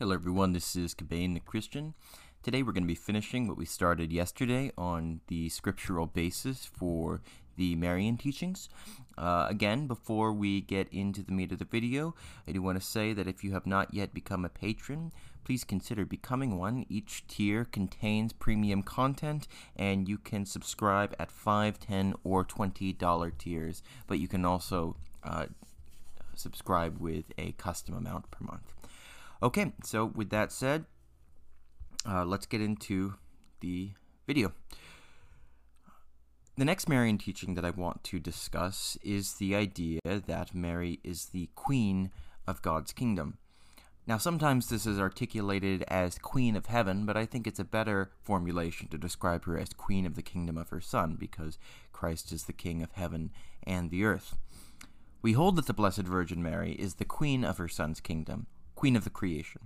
Hello, everyone. This is Cabane the Christian. Today, we're going to be finishing what we started yesterday on the scriptural basis for the Marian teachings. Uh, again, before we get into the meat of the video, I do want to say that if you have not yet become a patron, please consider becoming one. Each tier contains premium content, and you can subscribe at $5, 10 or $20 tiers, but you can also uh, subscribe with a custom amount per month. Okay, so with that said, uh, let's get into the video. The next Marian teaching that I want to discuss is the idea that Mary is the queen of God's kingdom. Now, sometimes this is articulated as Queen of Heaven, but I think it's a better formulation to describe her as Queen of the kingdom of her Son, because Christ is the King of heaven and the earth. We hold that the Blessed Virgin Mary is the Queen of her Son's kingdom, queen of the creation.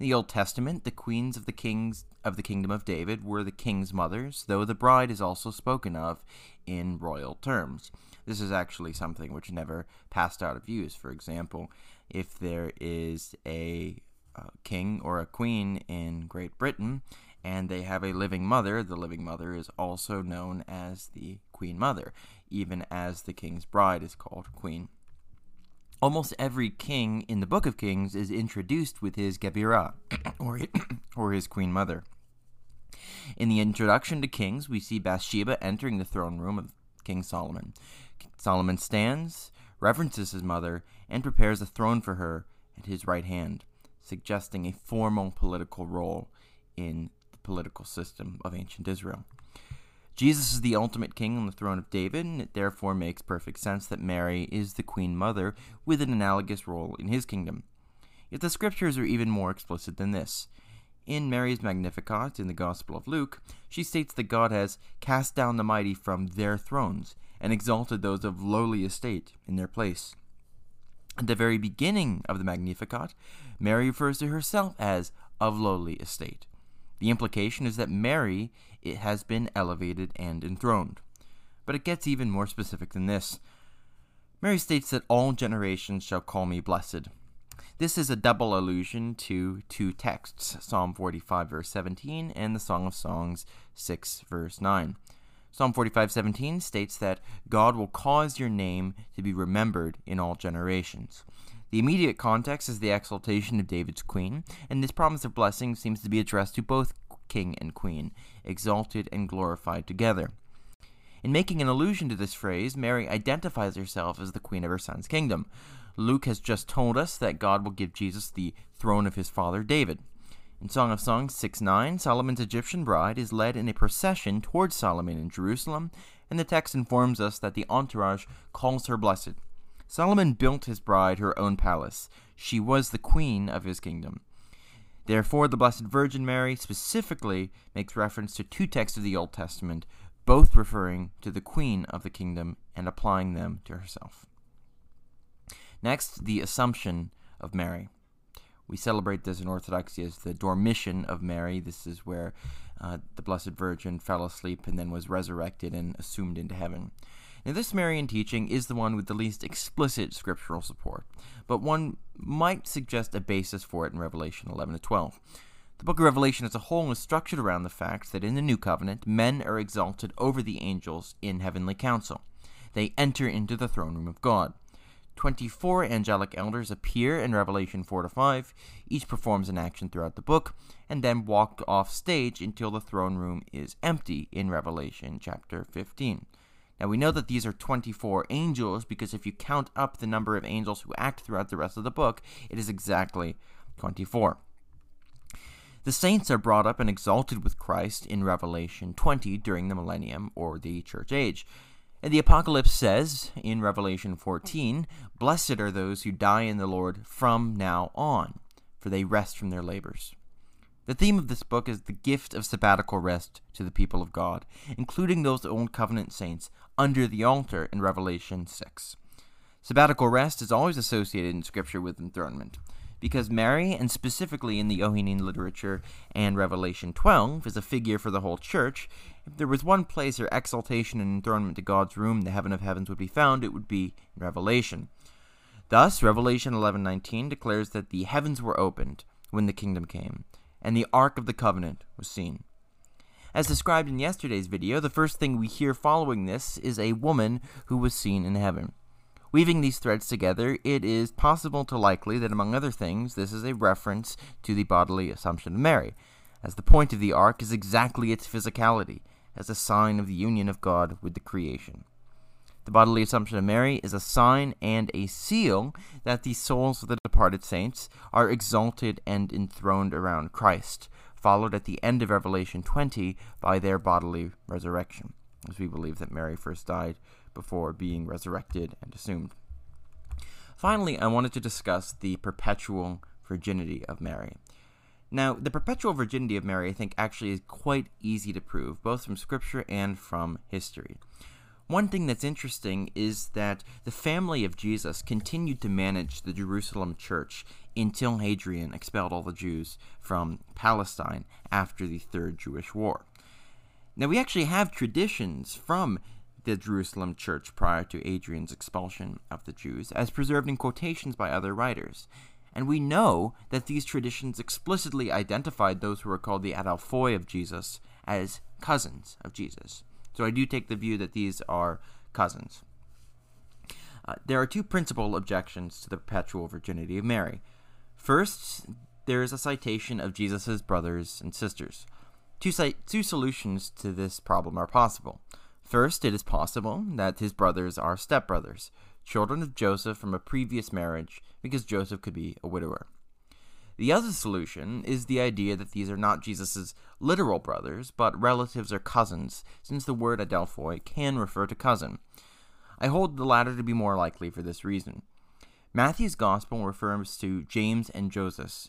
In the Old Testament, the queens of the kings of the kingdom of David were the king's mothers, though the bride is also spoken of in royal terms. This is actually something which never passed out of use. For example, if there is a uh, king or a queen in Great Britain and they have a living mother, the living mother is also known as the queen mother, even as the king's bride is called queen. Almost every king in the Book of Kings is introduced with his Gebirah, or, or his queen mother. In the introduction to Kings, we see Bathsheba entering the throne room of King Solomon. Solomon stands, reverences his mother, and prepares a throne for her at his right hand, suggesting a formal political role in the political system of ancient Israel. Jesus is the ultimate king on the throne of David, and it therefore makes perfect sense that Mary is the queen mother with an analogous role in his kingdom. Yet the scriptures are even more explicit than this. In Mary's Magnificat in the Gospel of Luke, she states that God has cast down the mighty from their thrones and exalted those of lowly estate in their place. At the very beginning of the Magnificat, Mary refers to herself as of lowly estate. The implication is that Mary it has been elevated and enthroned. But it gets even more specific than this. Mary states that all generations shall call me blessed. This is a double allusion to two texts, Psalm 45 verse 17 and the Song of Songs 6 verse 9. Psalm 45:17 states that God will cause your name to be remembered in all generations. The immediate context is the exaltation of David's queen, and this promise of blessing seems to be addressed to both king and queen, exalted and glorified together. In making an allusion to this phrase, Mary identifies herself as the queen of her son's kingdom. Luke has just told us that God will give Jesus the throne of his father David. In Song of Songs 6 9, Solomon's Egyptian bride is led in a procession towards Solomon in Jerusalem, and the text informs us that the entourage calls her blessed. Solomon built his bride her own palace. She was the queen of his kingdom. Therefore, the Blessed Virgin Mary specifically makes reference to two texts of the Old Testament, both referring to the Queen of the kingdom and applying them to herself. Next, the Assumption of Mary. We celebrate this in Orthodoxy as the Dormition of Mary. This is where uh, the Blessed Virgin fell asleep and then was resurrected and assumed into heaven. Now, this Marian teaching is the one with the least explicit scriptural support, but one might suggest a basis for it in Revelation 11 to 12. The book of Revelation as a whole is structured around the fact that in the New Covenant, men are exalted over the angels in heavenly council. They enter into the throne room of God. 24 angelic elders appear in Revelation 4 to 5. Each performs an action throughout the book, and then walk off stage until the throne room is empty in Revelation chapter 15. Now we know that these are 24 angels because if you count up the number of angels who act throughout the rest of the book, it is exactly 24. The saints are brought up and exalted with Christ in Revelation 20 during the millennium or the church age. And the Apocalypse says in Revelation 14, Blessed are those who die in the Lord from now on, for they rest from their labors. The theme of this book is the gift of sabbatical rest to the people of God, including those Old Covenant saints under the altar in Revelation 6. Sabbatical rest is always associated in Scripture with enthronement, because Mary, and specifically in the Johannine literature and Revelation 12, is a figure for the whole church. If there was one place where exaltation and enthronement to God's room, the heaven of heavens, would be found, it would be in Revelation. Thus, Revelation 11:19 declares that the heavens were opened when the kingdom came, and the Ark of the Covenant was seen. As described in yesterday's video, the first thing we hear following this is a woman who was seen in heaven. Weaving these threads together, it is possible to likely that, among other things, this is a reference to the bodily Assumption of Mary, as the point of the ark is exactly its physicality, as a sign of the union of God with the creation. The bodily Assumption of Mary is a sign and a seal that the souls of the departed saints are exalted and enthroned around Christ, followed at the end of Revelation 20 by their bodily resurrection, as we believe that Mary first died before being resurrected and assumed. Finally, I wanted to discuss the perpetual virginity of Mary. Now, the perpetual virginity of Mary, I think, actually is quite easy to prove, both from Scripture and from history. One thing that's interesting is that the family of Jesus continued to manage the Jerusalem church until Hadrian expelled all the Jews from Palestine after the Third Jewish War. Now, we actually have traditions from the Jerusalem church prior to Hadrian's expulsion of the Jews, as preserved in quotations by other writers. And we know that these traditions explicitly identified those who were called the Adelphoi of Jesus as cousins of Jesus. So I do take the view that these are cousins. Uh, there are two principal objections to the perpetual virginity of Mary. First, there is a citation of Jesus' brothers and sisters. Two, two solutions to this problem are possible. First, it is possible that his brothers are stepbrothers, children of Joseph from a previous marriage, because Joseph could be a widower. The other solution is the idea that these are not Jesus' literal brothers, but relatives or cousins, since the word adelphoi can refer to cousin. I hold the latter to be more likely for this reason. Matthew's Gospel refers to James and Joseph,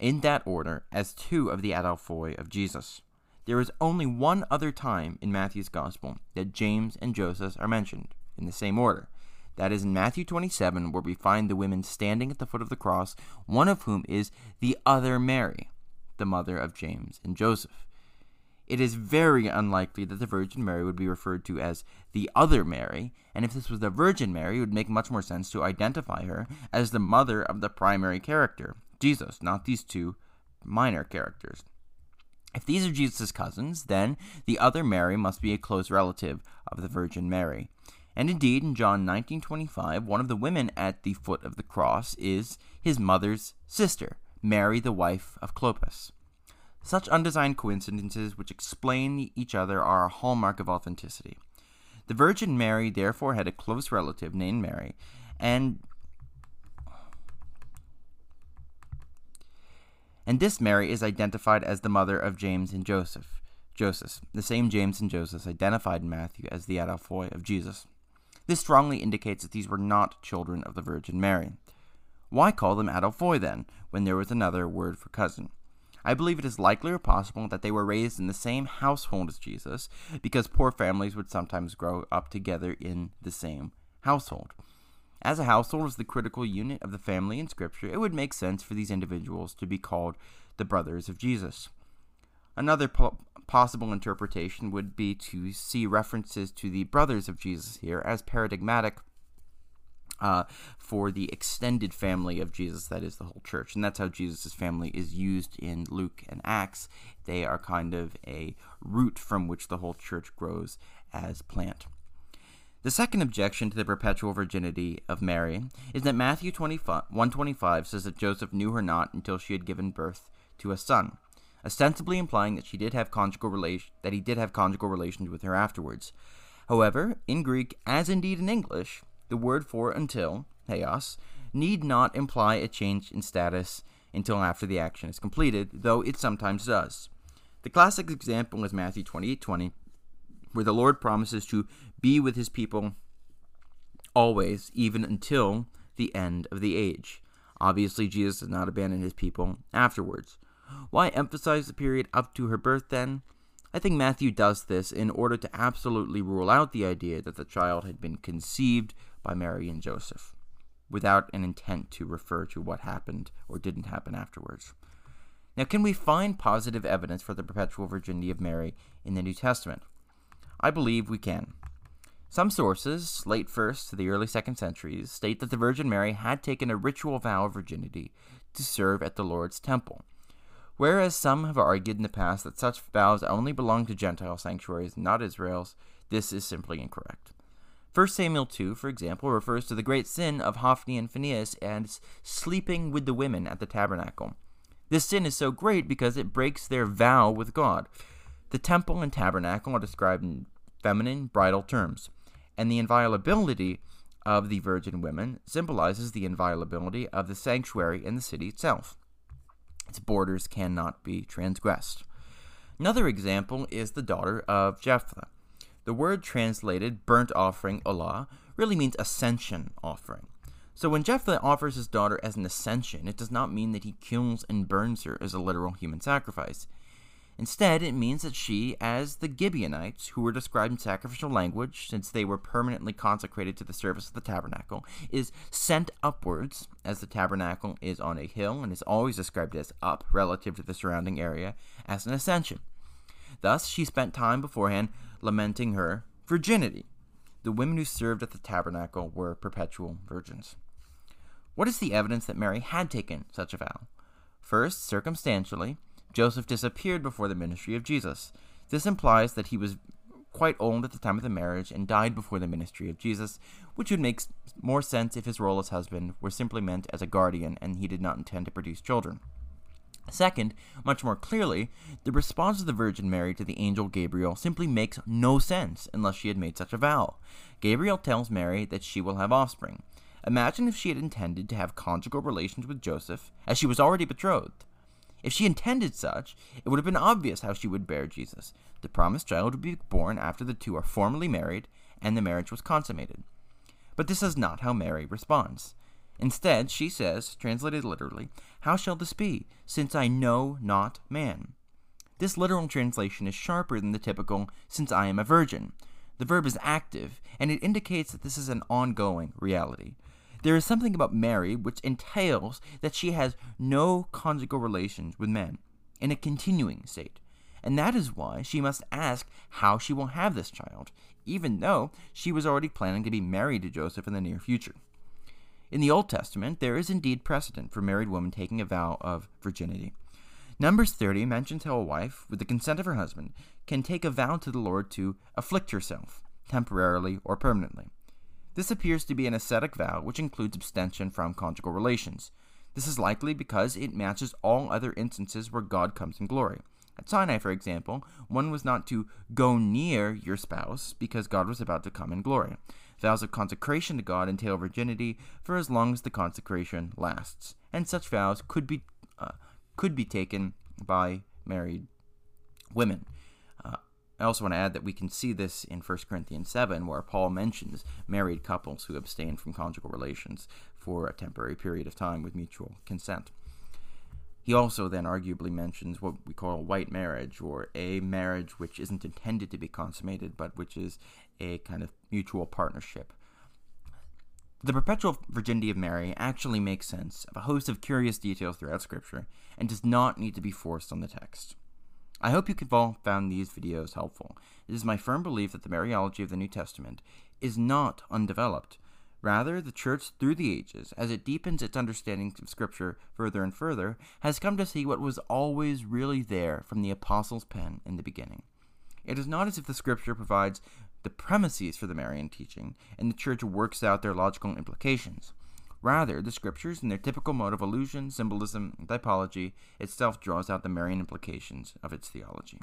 in that order, as two of the adelphoi of Jesus. There is only one other time in Matthew's Gospel that James and Joseph are mentioned, in the same order. That is in Matthew 27, where we find the women standing at the foot of the cross, one of whom is the other Mary, the mother of James and Joseph. It is very unlikely that the Virgin Mary would be referred to as the other Mary, and if this was the Virgin Mary, it would make much more sense to identify her as the mother of the primary character, Jesus, not these two minor characters. If these are Jesus' cousins, then the other Mary must be a close relative of the Virgin Mary. And indeed, in John 19:25, one of the women at the foot of the cross is his mother's sister, Mary, the wife of Clopas. Such undesigned coincidences which explain each other are a hallmark of authenticity. The Virgin Mary therefore had a close relative named Mary, and and this Mary is identified as the mother of James and Joseph. Joseph, the same James and Joseph identified in Matthew as the Adelphoi of Jesus. This strongly indicates that these were not children of the Virgin Mary. Why call them Adelphoi then, when there was another word for cousin? I believe it is likely or possible that they were raised in the same household as Jesus, because poor families would sometimes grow up together in the same household. As a household is the critical unit of the family in Scripture, it would make sense for these individuals to be called the brothers of Jesus. Another po- possible interpretation would be to see references to the brothers of Jesus here as paradigmatic uh, for the extended family of Jesus, that is the whole church. And that's how Jesus' family is used in Luke and Acts. They are kind of a root from which the whole church grows as plant. The second objection to the perpetual virginity of Mary is that Matthew 125 says that Joseph knew her not until she had given birth to a son, ostensibly implying that she did have conjugal relation that he did have conjugal relations with her afterwards. However, in Greek, as indeed in English, the word for until, theos, need not imply a change in status until after the action is completed, though it sometimes does. The classic example is Matthew 28:20, where the Lord promises to be with his people always, even until the end of the age. Obviously, Jesus does not abandon his people afterwards. Why emphasize the period up to her birth then? I think Matthew does this in order to absolutely rule out the idea that the child had been conceived by Mary and Joseph, without an intent to refer to what happened or didn't happen afterwards. Now, can we find positive evidence for the perpetual virginity of Mary in the New Testament? I believe we can. Some sources, late 1st to the early 2nd centuries, state that the Virgin Mary had taken a ritual vow of virginity to serve at the Lord's temple. Whereas some have argued in the past that such vows only belong to Gentile sanctuaries, not Israel's, this is simply incorrect. 1 Samuel 2, for example, refers to the great sin of Hophni and Phinehas and sleeping with the women at the tabernacle. This sin is so great because it breaks their vow with God. The temple and tabernacle are described in feminine, bridal terms, and the inviolability of the virgin women symbolizes the inviolability of the sanctuary in the city itself. Its borders cannot be transgressed. Another example is the daughter of Jephthah. The word translated burnt offering, olah, really means ascension offering. So when Jephthah offers his daughter as an ascension, it does not mean that he kills and burns her as a literal human sacrifice. Instead, it means that she, as the Gibeonites, who were described in sacrificial language since they were permanently consecrated to the service of the tabernacle, is sent upwards, as the tabernacle is on a hill and is always described as up relative to the surrounding area, as an ascension. Thus, she spent time beforehand lamenting her virginity. The women who served at the tabernacle were perpetual virgins. What is the evidence that Mary had taken such a vow? First, circumstantially, Joseph disappeared before the ministry of Jesus. This implies that he was quite old at the time of the marriage and died before the ministry of Jesus, which would make more sense if his role as husband were simply meant as a guardian and he did not intend to produce children. Second, much more clearly, the response of the Virgin Mary to the angel Gabriel simply makes no sense unless she had made such a vow. Gabriel tells Mary that she will have offspring. Imagine if she had intended to have conjugal relations with Joseph, as she was already betrothed. If she intended such, it would have been obvious how she would bear Jesus. The promised child would be born after the two are formally married and the marriage was consummated. But this is not how Mary responds. Instead, she says, translated literally, How shall this be, since I know not man? This literal translation is sharper than the typical, since I am a virgin. The verb is active, and it indicates that this is an ongoing reality. There is something about Mary which entails that she has no conjugal relations with men, in a continuing state. And that is why she must ask how she will have this child, even though she was already planning to be married to Joseph in the near future. In the Old Testament, there is indeed precedent for married women taking a vow of virginity. Numbers 30 mentions how a wife, with the consent of her husband, can take a vow to the Lord to afflict herself, temporarily or permanently. This appears to be an ascetic vow which includes abstention from conjugal relations. This is likely because it matches all other instances where God comes in glory. At Sinai, for example, one was not to go near your spouse because God was about to come in glory. Vows of consecration to God entail virginity for as long as the consecration lasts, and such vows could be uh, could be taken by married women. I also want to add that we can see this in 1 Corinthians 7, where Paul mentions married couples who abstain from conjugal relations for a temporary period of time with mutual consent. He also then arguably mentions what we call white marriage, or a marriage which isn't intended to be consummated, but which is a kind of mutual partnership. The perpetual virginity of Mary actually makes sense of a host of curious details throughout Scripture and does not need to be forced on the text. I hope you have all found these videos helpful. It is my firm belief that the Mariology of the New Testament is not undeveloped. Rather, the Church through the ages, as it deepens its understanding of Scripture further and further, has come to see what was always really there from the Apostles' pen in the beginning. It is not as if the Scripture provides the premises for the Marian teaching, and the Church works out their logical implications. Rather, the scriptures, in their typical mode of allusion, symbolism, and typology, itself draws out the Marian implications of its theology.